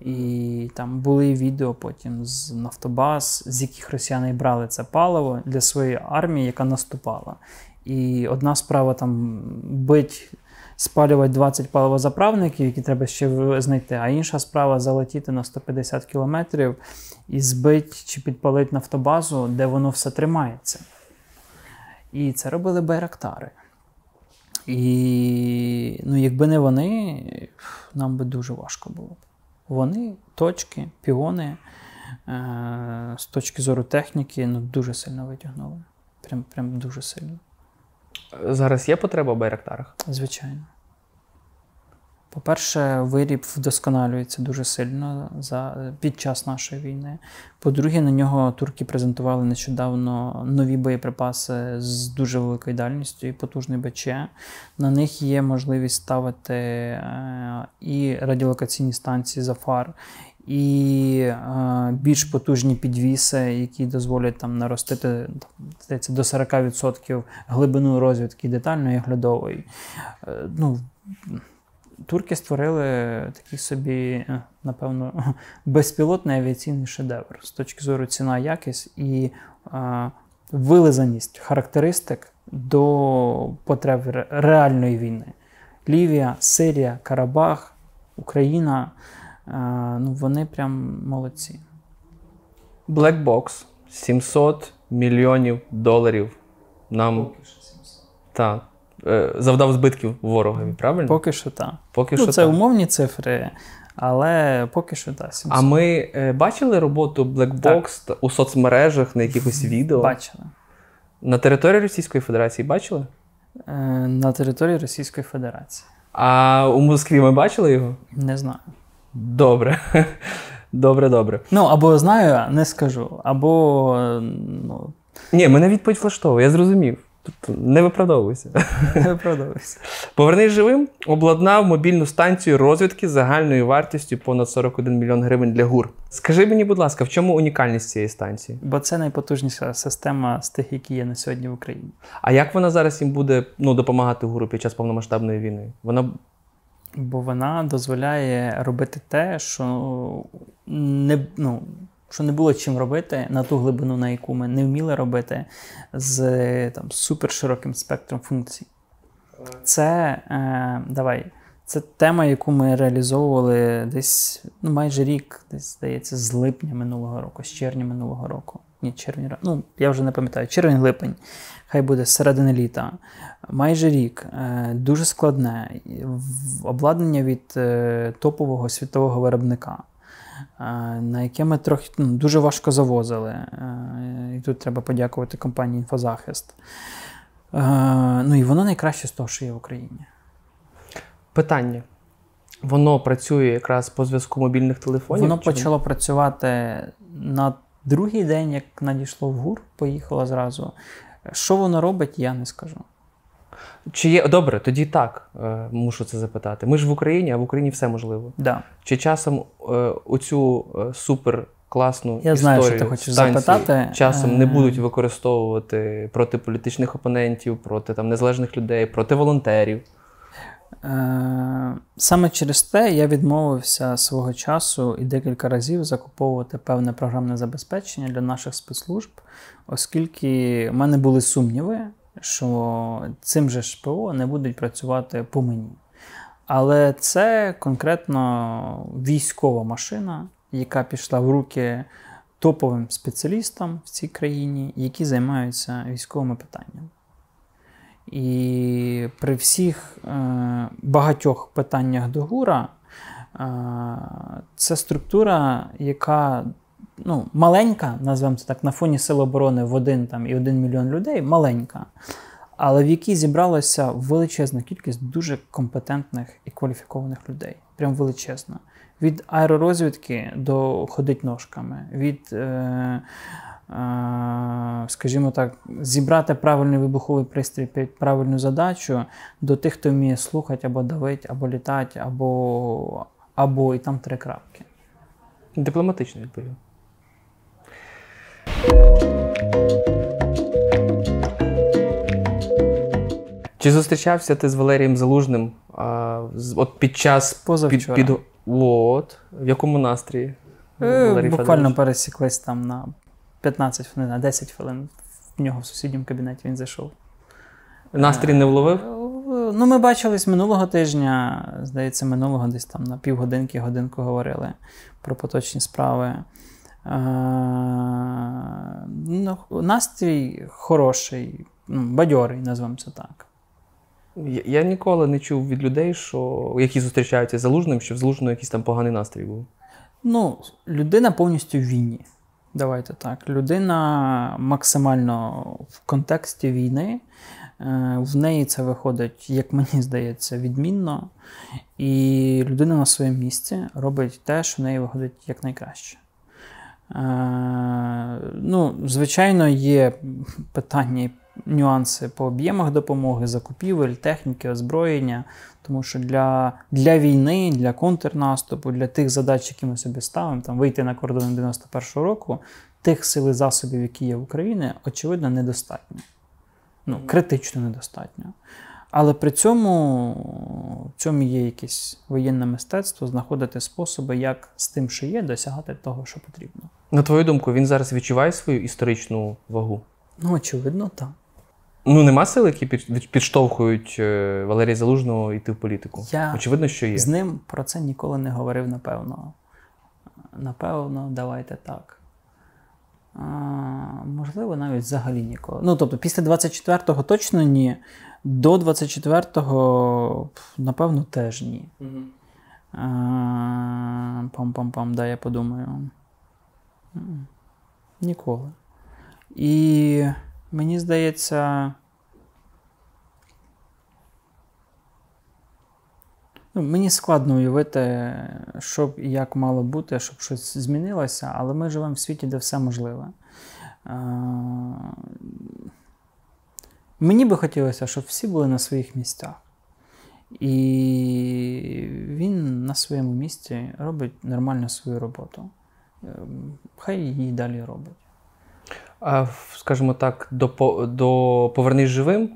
Speaker 1: І там були відео потім з Нафтобаз, з яких росіяни брали це паливо для своєї армії, яка наступала. І одна справа там бить, спалювати 20 паливозаправників, які треба ще знайти, а інша справа залетіти на 150 кілометрів і збити чи підпалити нафтобазу, де воно все тримається. І це робили байрактари. І ну, якби не вони, нам би дуже важко було б. Вони, точки, піони е- з точки зору техніки, ну, дуже сильно витягнули. Прям, Прям дуже сильно.
Speaker 2: Зараз є потреба в байрактарах?
Speaker 1: Звичайно. По-перше, виріб вдосконалюється дуже сильно за, під час нашої війни. По-друге, на нього турки презентували нещодавно нові боєприпаси з дуже великою дальністю і потужний БЧ. На них є можливість ставити е, і радіолокаційні станції Зафар, і е, більш потужні підвіси, які дозволять там наростити здається, до 40% глибину розвідки детальної і оглядової. Е, ну, Турки створили такий собі, е, напевно, безпілотний авіаційний шедевр з точки зору ціна, якість і е, вилизаність характеристик до потреб реальної війни. Лівія, Сирія, Карабах, Україна ну вони прям молодці.
Speaker 2: Black Box 700 мільйонів доларів. Нам
Speaker 1: Поки що 700.
Speaker 2: Так. Е, завдав збитків ворогові, правильно?
Speaker 1: Поки що так.
Speaker 2: Поки
Speaker 1: ну,
Speaker 2: що
Speaker 1: це
Speaker 2: так.
Speaker 1: умовні цифри, але поки що так. 700.
Speaker 2: А ми е, бачили роботу Black Box та- у соцмережах на якихось відео?
Speaker 1: Бачили.
Speaker 2: На території Російської Федерації бачили?
Speaker 1: Е, на території Російської Федерації.
Speaker 2: А у Москві ми бачили його?
Speaker 1: Не знаю.
Speaker 2: Добре. Добре, добре.
Speaker 1: Ну, або знаю, не скажу, або ну,
Speaker 2: Ні, мене відповідь влаштовує, я зрозумів. Тобто не виправдовуйся.
Speaker 1: не виправдовуйся.
Speaker 2: Повернись живим обладнав мобільну станцію розвідки з загальною вартістю понад 41 мільйон гривень для ГУР. Скажи мені, будь ласка, в чому унікальність цієї станції?
Speaker 1: Бо це найпотужніша система з тих, які є на сьогодні в Україні.
Speaker 2: А як вона зараз їм буде ну, допомагати ГУРу під час повномасштабної війни? Вона
Speaker 1: Бо вона дозволяє робити те, що не, ну, що не було чим робити на ту глибину, на яку ми не вміли робити з там, супершироким спектром функцій. Це е, давай. Це тема, яку ми реалізовували десь ну, майже рік, десь здається, з липня минулого року, з червня минулого року. Ні, червень, ну я вже не пам'ятаю, червень-липень, хай буде з середини літа. Майже рік. Е, дуже складне. Обладнання від е, топового світового виробника, е, на яке ми трохи ну, дуже важко завозили. І тут треба подякувати компанії Інфозахист. Ну і воно найкраще з того, що є в Україні.
Speaker 2: питання. Воно працює якраз по зв'язку мобільних телефонів?
Speaker 1: Воно почало працювати на другий день, як надійшло в ГУР, поїхало зразу. Що воно робить, я не скажу.
Speaker 2: Чи є добре, тоді так е, мушу це запитати. Ми ж в Україні, а в Україні все можливо.
Speaker 1: Да.
Speaker 2: Чи часом е, оцю е, супер класну
Speaker 1: Я
Speaker 2: історію
Speaker 1: знаю, що ти хочеш
Speaker 2: станції
Speaker 1: запитати.
Speaker 2: часом не
Speaker 1: Е,
Speaker 2: будуть використовувати проти політичних опонентів, проти там незалежних людей, проти волонтерів?
Speaker 1: Е, Саме через те я відмовився свого часу і декілька разів закуповувати певне програмне забезпечення для наших спецслужб, оскільки в мене були сумніви, що цим же ж ПО не будуть працювати по мені. Але це конкретно військова машина, яка пішла в руки топовим спеціалістам в цій країні, які займаються військовими питаннями. І при всіх е, багатьох питаннях до ГУРа е, це структура, яка ну, маленька, назвемо це так, на фоні Сил оборони в один там, і один мільйон людей, маленька, але в якій зібралася величезна кількість дуже компетентних і кваліфікованих людей. Прям величезна. Від аеророзвідки до ходить ножками, від. Е, Скажімо так, зібрати правильний вибуховий пристрій під правильну задачу до тих, хто вміє слухати або давить, або літати, або, або і там три крапки.
Speaker 2: Дипломатично відповів. Чи зустрічався ти з Валерієм Залужним а, от під час під, під... От, в якому настрії?
Speaker 1: Е,
Speaker 2: Валерій
Speaker 1: Буквально
Speaker 2: Федорович?
Speaker 1: пересіклись там на 15 хвилин, на 10 хвилин. В нього в сусідньому кабінеті він зайшов.
Speaker 2: Настрій не вловив?
Speaker 1: Е, Ну, ми бачились минулого тижня, здається, минулого десь там на півгодинки, годинку говорили про поточні справи. Е, ну, настрій хороший, ну, бадьорий, назвемо це так.
Speaker 2: Я, я ніколи не чув від людей, що, які зустрічаються з залужним, що в залужного якийсь там поганий настрій був.
Speaker 1: Ну, людина повністю в війні. Давайте так. Людина максимально в контексті війни. Е, В неї це виходить, як мені здається, відмінно. І людина на своєму місці робить те, що в неї виходить якнайкраще. Е, Ну, звичайно, є питання нюанси по об'ємах допомоги, закупівель, техніки, озброєння. Тому що для, для війни, для контрнаступу, для тих задач, які ми собі ставимо, там вийти на кордон 91-го року, тих сил і засобів, які є в Україні, очевидно, недостатньо. Ну, критично недостатньо. Але при цьому в цьому є якесь воєнне мистецтво знаходити способи, як з тим, що є, досягати того, що потрібно.
Speaker 2: На твою думку, він зараз відчуває свою історичну вагу?
Speaker 1: Ну, очевидно, так.
Speaker 2: Ну, нема сил, які під- підштовхують е, Валерія Залужного йти в політику.
Speaker 1: Я
Speaker 2: Очевидно, що є.
Speaker 1: З ним про це ніколи не говорив, напевно. Напевно, давайте так. А, можливо, навіть взагалі ніколи. Ну, тобто, після 24-го точно ні. До 24-го, напевно, теж ні. А, Пам-пам-пам, да, я подумаю. Ніколи. І мені здається. Ну, мені складно уявити, що і як мало бути, щоб щось змінилося, але ми живемо в світі, де все можливе. Мені би хотілося, щоб всі були на своїх місцях. І він на своєму місці робить нормально свою роботу. Е, Хай її далі робить.
Speaker 2: Скажімо так, до, до Повернись живим,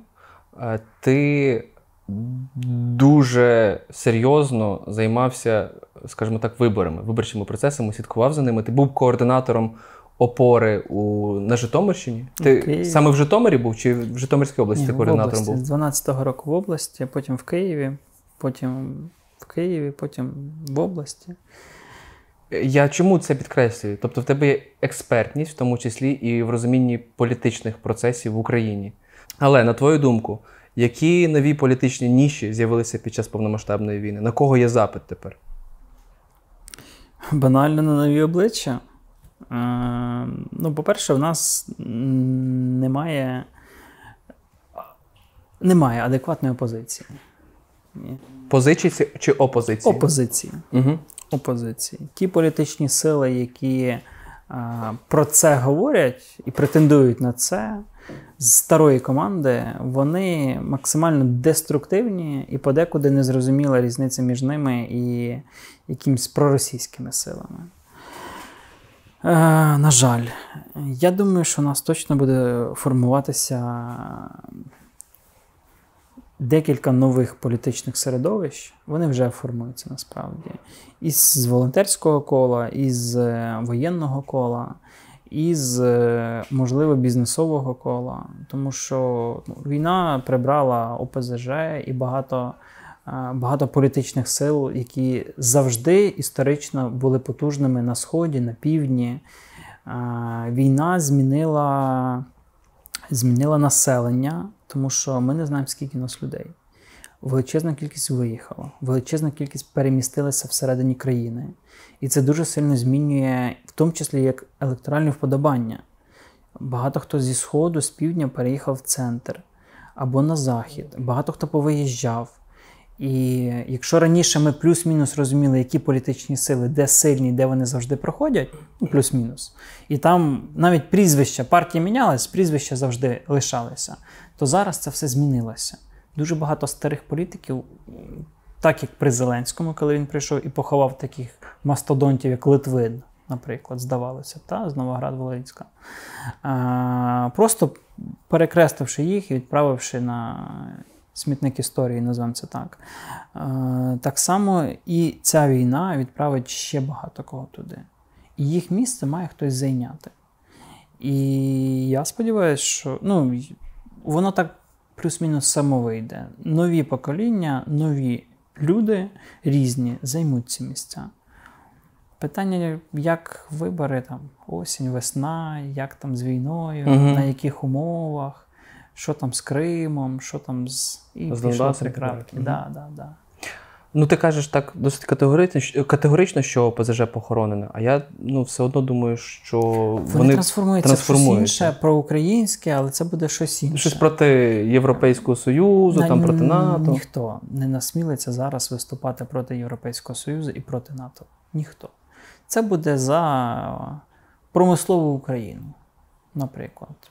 Speaker 2: е, ти дуже серйозно займався, скажімо так, виборами, виборчими процесами, слідкував за ними. Ти був координатором опори у, на Житомирщині. Ти
Speaker 1: Києві.
Speaker 2: саме в Житомирі був чи в Житомирській області
Speaker 1: Ні,
Speaker 2: ти координатором
Speaker 1: області.
Speaker 2: був?
Speaker 1: З 12-го року в області, потім в Києві, потім в Києві, потім в області.
Speaker 2: Я чому це підкреслюю? Тобто в тебе є експертність, в тому числі і в розумінні політичних процесів в Україні. Але на твою думку, які нові політичні ніші з'явилися під час повномасштабної війни? На кого є запит тепер?
Speaker 1: Банально на нові обличчя. Е, ну, по-перше, в нас немає, немає адекватної опозиції.
Speaker 2: Позиції чи опозиції?
Speaker 1: Опозиції.
Speaker 2: Угу.
Speaker 1: Опозиції. Ті політичні сили, які а, про це говорять і претендують на це, з старої команди, вони максимально деструктивні і подекуди незрозуміла різниця між ними і якимись проросійськими силами. Е, на жаль, я думаю, що у нас точно буде формуватися декілька нових політичних середовищ. Вони вже формуються насправді. Із волонтерського кола, із е, воєнного кола, із, е, можливо, бізнесового кола. Тому що ну, війна прибрала ОПЗЖ і багато. е, Багато політичних сил, які завжди історично були потужними на Сході, на півдні. Війна змінила, змінила населення, тому що ми не знаємо, скільки нас людей. Величезна кількість виїхала, величезна кількість перемістилася всередині країни. І це дуже сильно змінює, в тому числі як електоральне вподобання. Багато хто зі Сходу, з півдня переїхав в центр або на захід. Багато хто повиїжджав. І якщо раніше ми плюс-мінус розуміли, які політичні сили, де сильні, де вони завжди проходять, ну, плюс-мінус, і там навіть прізвища партії мінялись, прізвища завжди лишалися, то зараз це все змінилося. Дуже багато старих політиків, так як при Зеленському, коли він прийшов і поховав таких мастодонтів, як Литвин, наприклад, здавалося, та, з Новоград-Волинська, просто перекрестивши їх і відправивши на смітник історії, називаємо це так. Так само і ця війна відправить ще багато кого туди. І їх місце має хтось зайняти. І я сподіваюся, що ну, воно так плюс-мінус само вийде. Нові покоління, нові люди різні займуть ці місця. Питання, як вибори там осінь, весна, як там з війною,
Speaker 2: Мгм.
Speaker 1: на яких умовах, що там з Кримом, що там з і
Speaker 2: З
Speaker 1: пішло.
Speaker 2: Мгм.
Speaker 1: Да, да, да.
Speaker 2: Ну, ти кажеш так досить категорично, категорично, що ОПЗЖ похоронене, а я ну, все одно думаю, що
Speaker 1: Вони,
Speaker 2: вони
Speaker 1: трансформуються в щось інше, проукраїнське, але це буде щось інше.
Speaker 2: щось проти Європейського Союзу,
Speaker 1: На-
Speaker 2: там проти НАТО.
Speaker 1: Ніхто не насмілиться зараз виступати проти Європейського Союзу і проти НАТО. Ніхто. Це буде за промислову Україну, наприклад.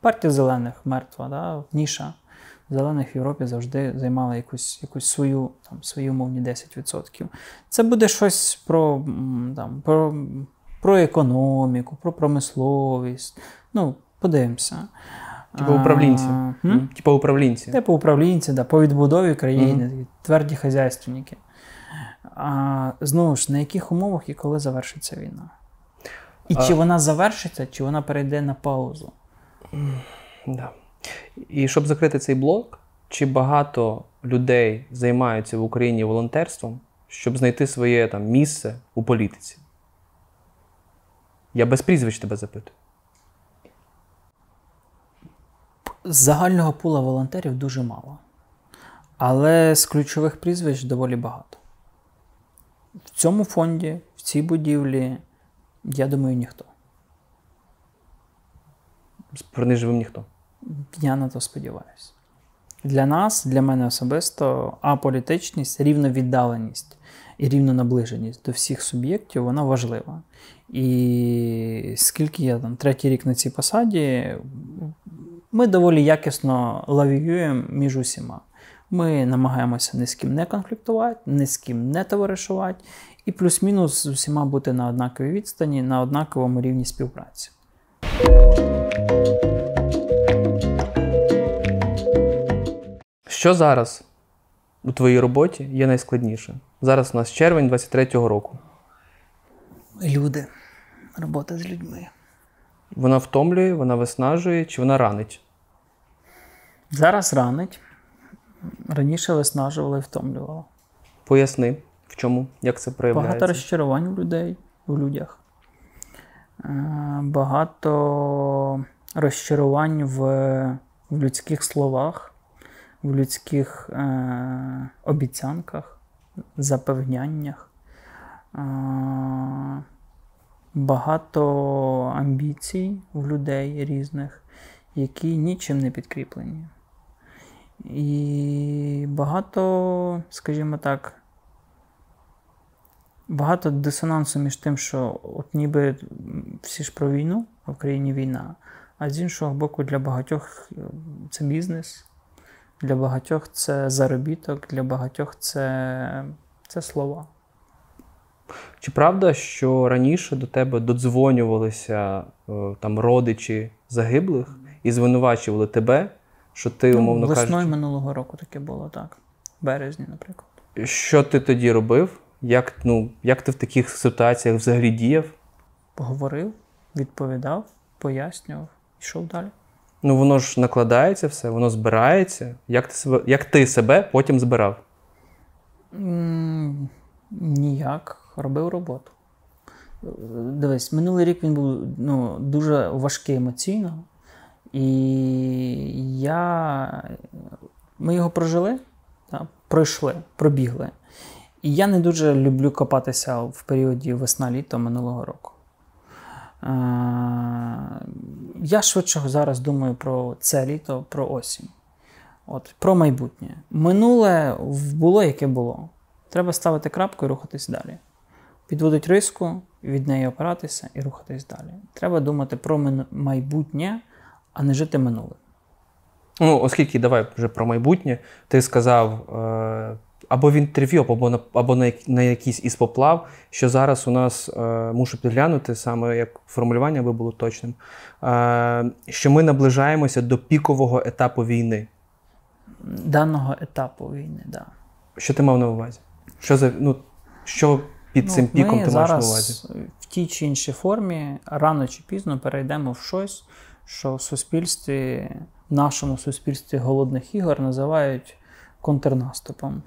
Speaker 1: Партія зелених мертва, да? ніша зелених в Європі завжди займала якусь, якусь свою, там, свої умовні 10%. Це буде щось про, там, про, про економіку, про промисловість. Ну, подивимося.
Speaker 2: Типу управлінці. Типу управлінці.
Speaker 1: Типу управлінці, да, по відбудові країни, такі тверді хазяйственники. А, знову ж, на яких умовах і коли завершиться війна? І
Speaker 2: А-
Speaker 1: чи вона завершиться, чи вона перейде на паузу?
Speaker 2: Да. І щоб закрити цей блок, чи багато людей займаються в Україні волонтерством, щоб знайти своє там місце у політиці? Я без прізвищ тебе запитую.
Speaker 1: З загального пула волонтерів дуже мало. Але з ключових прізвищ доволі багато. В цьому фонді, в цій будівлі, я думаю, ніхто.
Speaker 2: Про неживим ніхто.
Speaker 1: Я на то сподіваюся. Для нас, для мене особисто, аполітичність, рівновіддаленість і рівнонаближеність до всіх суб'єктів, вона важлива. І скільки я там третій рік на цій посаді, ми доволі якісно лавіюємо між усіма. Ми намагаємося ні з ким не конфліктувати, ні з ким не товаришувати, і плюс-мінус з усіма бути на однаковій відстані, на однаковому рівні співпраці.
Speaker 2: Що зараз у твоїй роботі є найскладніше? Зараз у нас червень 23-го року.
Speaker 1: Люди. Робота з людьми.
Speaker 2: Вона втомлює, вона виснажує чи вона ранить?
Speaker 1: Зараз ранить. Раніше виснажувало і втомлювало.
Speaker 2: Поясни, в чому, як це проявляється?
Speaker 1: Багато розчарувань у людей, у людях. Е, Багато розчарувань в, в людських словах, в людських е, обіцянках, запевняннях. Е, багато амбіцій в людей різних, які нічим не підкріплені. І багато, скажімо так, багато дисонансу між тим, що от ніби всі ж про війну, в країні війна, а з іншого боку, для багатьох е, це бізнес, для багатьох це заробіток, для багатьох це, це слова.
Speaker 2: Чи правда, що раніше до тебе додзвонювалися е, там родичі загиблих і звинувачували тебе, що ти, умовно
Speaker 1: Ну, Весною
Speaker 2: кажучи,
Speaker 1: минулого року таке було, так. В березні, наприклад.
Speaker 2: що ти тоді робив? Як, ну, як ти в таких ситуаціях взагалі діяв?
Speaker 1: Поговорив, відповідав, пояснював, йшов далі.
Speaker 2: Ну воно ж накладається все, воно збирається. Як ти себе, як ти себе потім збирав?
Speaker 1: М, Ніяк, робив роботу. Дивись, минулий рік він був ну, дуже важкий емоційно. І я... ми його прожили, та, пройшли, пробігли. І я не дуже люблю копатися в періоді весна-літо минулого року. Я швидше зараз думаю про це літо, про осінь. От, про майбутнє. Минуле було, яке було. Треба ставити крапку і рухатись далі. Підводить риску, від неї опиратися і рухатись далі. Треба думати про майбутнє, а не жити минулим.
Speaker 2: Ну, оскільки давай вже про майбутнє, ти сказав е, або в інтерв'ю, або на, або на, на якийсь із поплав, що зараз у нас е, мушу підглянути саме як формулювання, аби було точним, е, що ми наближаємося до пікового етапу війни.
Speaker 1: даного етапу війни. Да.
Speaker 2: Що ти мав на увазі? Що за ну що під
Speaker 1: Ну,
Speaker 2: цим піком
Speaker 1: ми
Speaker 2: ти
Speaker 1: зараз
Speaker 2: маєш на увазі?
Speaker 1: в тій чи іншій формі рано чи пізно перейдемо в щось, що в суспільстві, в нашому суспільстві голодних ігор називають контрнаступом.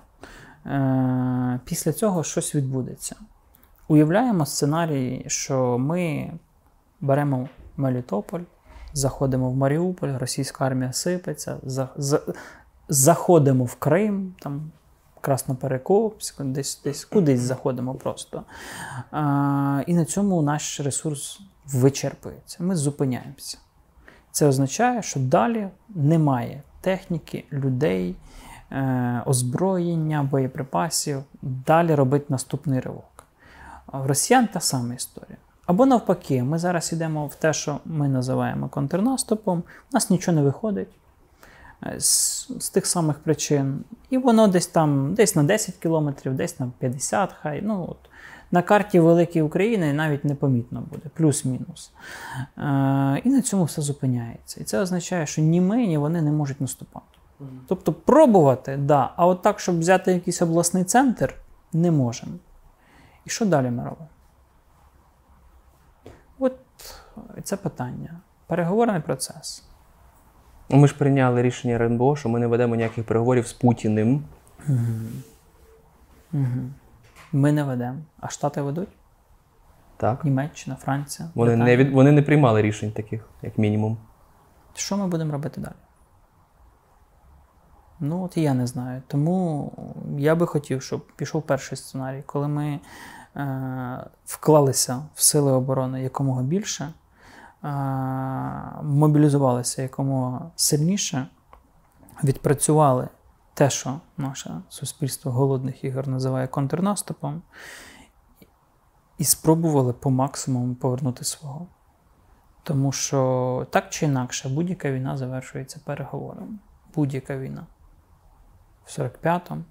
Speaker 1: Е, Після цього щось відбудеться. Уявляємо сценарій, що ми беремо Мелітополь, заходимо в Маріуполь, російська армія сипеться, за, за, заходимо в Крим, там Красноперекопськ, десь, десь кудись заходимо просто. А, і на цьому наш ресурс вичерпується. Ми зупиняємося. Це означає, що далі немає техніки, людей, е, озброєння, боєприпасів. Далі робить наступний ривок. В росіян та сама історія. Або навпаки, ми зараз йдемо в те, що ми називаємо контрнаступом, у нас нічого не виходить е, з, з тих самих причин. І воно десь там, десь на 10 кілометрів, десь на 50, хай. Ну, от. На карті Великої України навіть непомітно буде, плюс-мінус. Е, і на цьому все зупиняється. І це означає, що ні ми, ні вони не можуть наступати. Тобто пробувати, да, а от так, щоб взяти якийсь обласний центр, не можемо. І що далі ми робимо? От це питання. Переговорний процес.
Speaker 2: Ми ж прийняли рішення РНБО, що ми не ведемо ніяких переговорів з Путіним.
Speaker 1: Угу. Ми не ведемо. А Штати ведуть?
Speaker 2: Так.
Speaker 1: Німеччина, Франція.
Speaker 2: Вони не, від, вони не приймали рішень таких, як мінімум.
Speaker 1: Що ми будемо робити далі? Ну, от я не знаю. Тому я би хотів, щоб пішов перший сценарій, коли ми е, вклалися в сили оборони якомога більше, е, мобілізувалися якомога сильніше, відпрацювали те, що наше суспільство голодних ігор називає контрнаступом, і спробували по максимуму повернути свого. Тому що так чи інакше, будь-яка війна завершується переговорами. Будь-яка війна. В 45-му,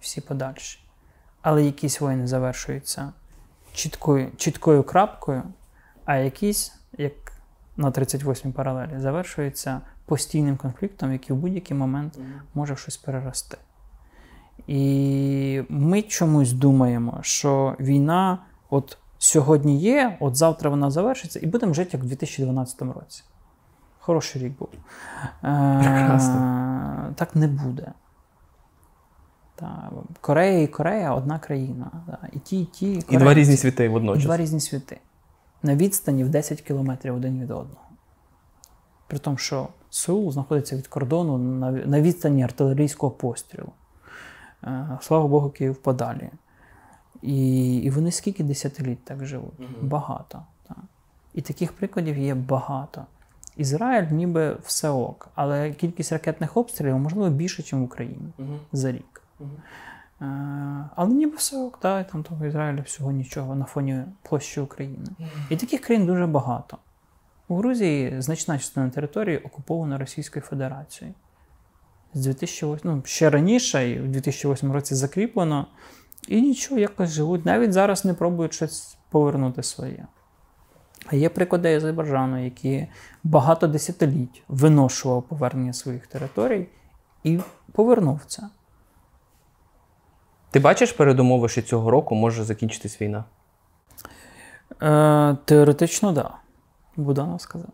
Speaker 1: всі подальші. Але якісь воїни завершуються чіткою, чіткою крапкою, а якісь, як на 38-й паралелі, завершуються постійним конфліктом, який в будь-який момент може в щось перерости. І ми чомусь думаємо, що війна от сьогодні є, от завтра вона завершиться, і будемо жити як в 2012 році. Хороший рік був.
Speaker 2: Прекрасно.
Speaker 1: Е, так не буде. Та, Корея і Корея одна країна. Та, і ті, і ті.
Speaker 2: І два різні світи
Speaker 1: І два різні світи. На відстані в 10 кілометрів один від одного. При тому, що Сеул знаходиться від кордону на, на відстані артилерійського пострілу. Е, Слава Богу, Київ подалі. І, і вони скільки десятиліть так живуть? Багато. Так. І таких прикладів є багато. Ізраїль ніби все ок, але кількість ракетних обстрілів можливо більше, ніж в Україні за рік. Е, але ніби все ок, і там того Ізраїля всього нічого на фоні площі України. І таких країн дуже багато. У Грузії значна частина території окупована Російською Федерацією. З 2008, ну, ще раніше, і в 2008 році закріплено, і нічого, якось живуть. Навіть зараз не пробують щось повернути своє. А є приклади Азербайджану, які багато десятиліть виношував повернення своїх територій і повернув це.
Speaker 2: Ти бачиш передумови, що цього року може закінчитись війна?
Speaker 1: Е, теоретично, так. Да. Буданов сказав.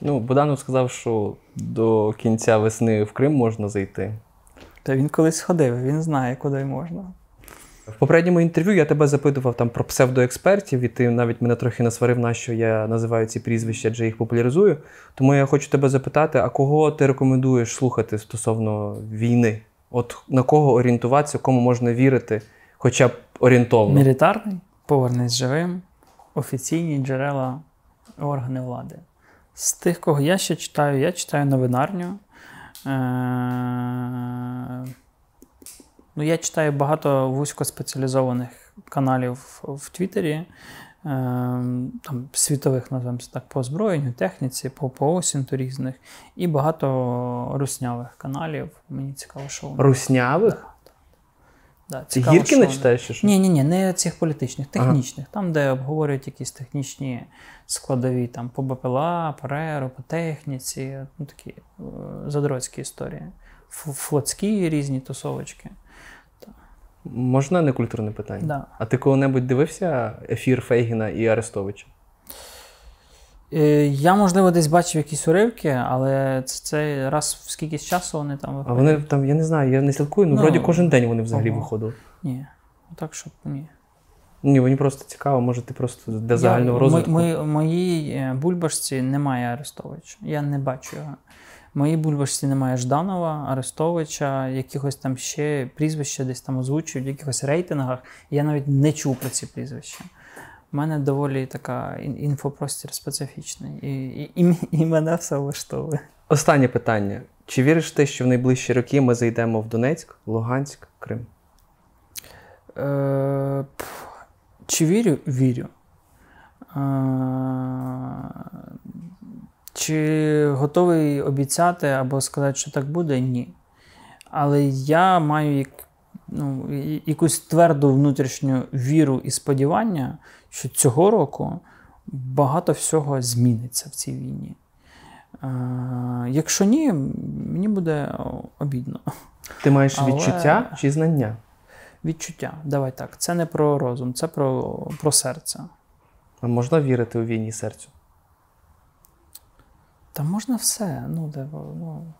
Speaker 2: Ну, Буданов сказав, що до кінця весни в Крим можна зайти.
Speaker 1: Та він колись ходив, він знає, куди можна.
Speaker 2: В попередньому інтерв'ю я тебе запитував там про псевдоекспертів, і ти навіть мене трохи насварив, на що я називаю ці прізвища, адже їх популяризую. Тому я хочу тебе запитати: а кого ти рекомендуєш слухати стосовно війни? От на кого орієнтуватися, кому можна вірити, хоча б орієнтовно?
Speaker 1: Мілітарний, повернись живим, офіційні джерела органи влади. З тих, кого я ще читаю, я читаю новинарню. Е- Ну, я читаю багато вузькоспеціалізованих каналів в Твіттері, там, світових, називаємо так, по озброєнню, техніці, по, по осінту різних, і багато руснявих каналів. Мені цікаво, що вони.
Speaker 2: Руснявих?
Speaker 1: Да, цікаво,
Speaker 2: гірки не читаєш що?
Speaker 1: Ні, ні, ні, не цих політичних,
Speaker 2: Ага.
Speaker 1: технічних, там, де обговорюють якісь технічні складові, там по БПЛА, по РЕРу, по техніці, ну такі е, задроцькі історії. Флотські різні тусовочки.
Speaker 2: Можна некультурне питання?
Speaker 1: Да.
Speaker 2: А ти коли-небудь дивився ефір Фейгіна і Арестовича?
Speaker 1: Е, Я, можливо, десь бачив якісь уривки, але це, це раз в скільки часу вони там
Speaker 2: А вони там, я не знаю, я не слідкую, ну,
Speaker 1: Ну,
Speaker 2: вроді кожен день вони взагалі
Speaker 1: ого.
Speaker 2: виходили.
Speaker 1: Ні. Так що ні.
Speaker 2: Ні, мені просто цікаво, може ти просто для загального
Speaker 1: Я,
Speaker 2: розвитку.
Speaker 1: Ми, моїй е, бульбашці немає Арестовича. Я не бачу його. Моїй бульбашці немає Жданова, Арестовича, якихось там ще прізвища десь там озвучують, в якихось рейтингах. Я навіть не чув про ці прізвища. У мене доволі така інфопростір специфічний. І, і, і, і мене все влаштовує.
Speaker 2: Останнє питання. Чи віриш ти, що в найближчі роки ми зайдемо в Донецьк, Луганськ, Крим?
Speaker 1: Е, чи вірю? Вірю. Е, чи готовий обіцяти або сказати, що так буде? Ні. Але я маю як, ну, якусь тверду внутрішню віру і сподівання, що цього року багато всього зміниться в цій війні. Е, якщо ні, мені буде обідно.
Speaker 2: Ти маєш
Speaker 1: Але-
Speaker 2: відчуття чи знання?
Speaker 1: Відчуття. Давай так. Це не про розум, це про, про серце.
Speaker 2: А можна вірити у війні серцю?
Speaker 1: Та можна все. Ну, де, ну,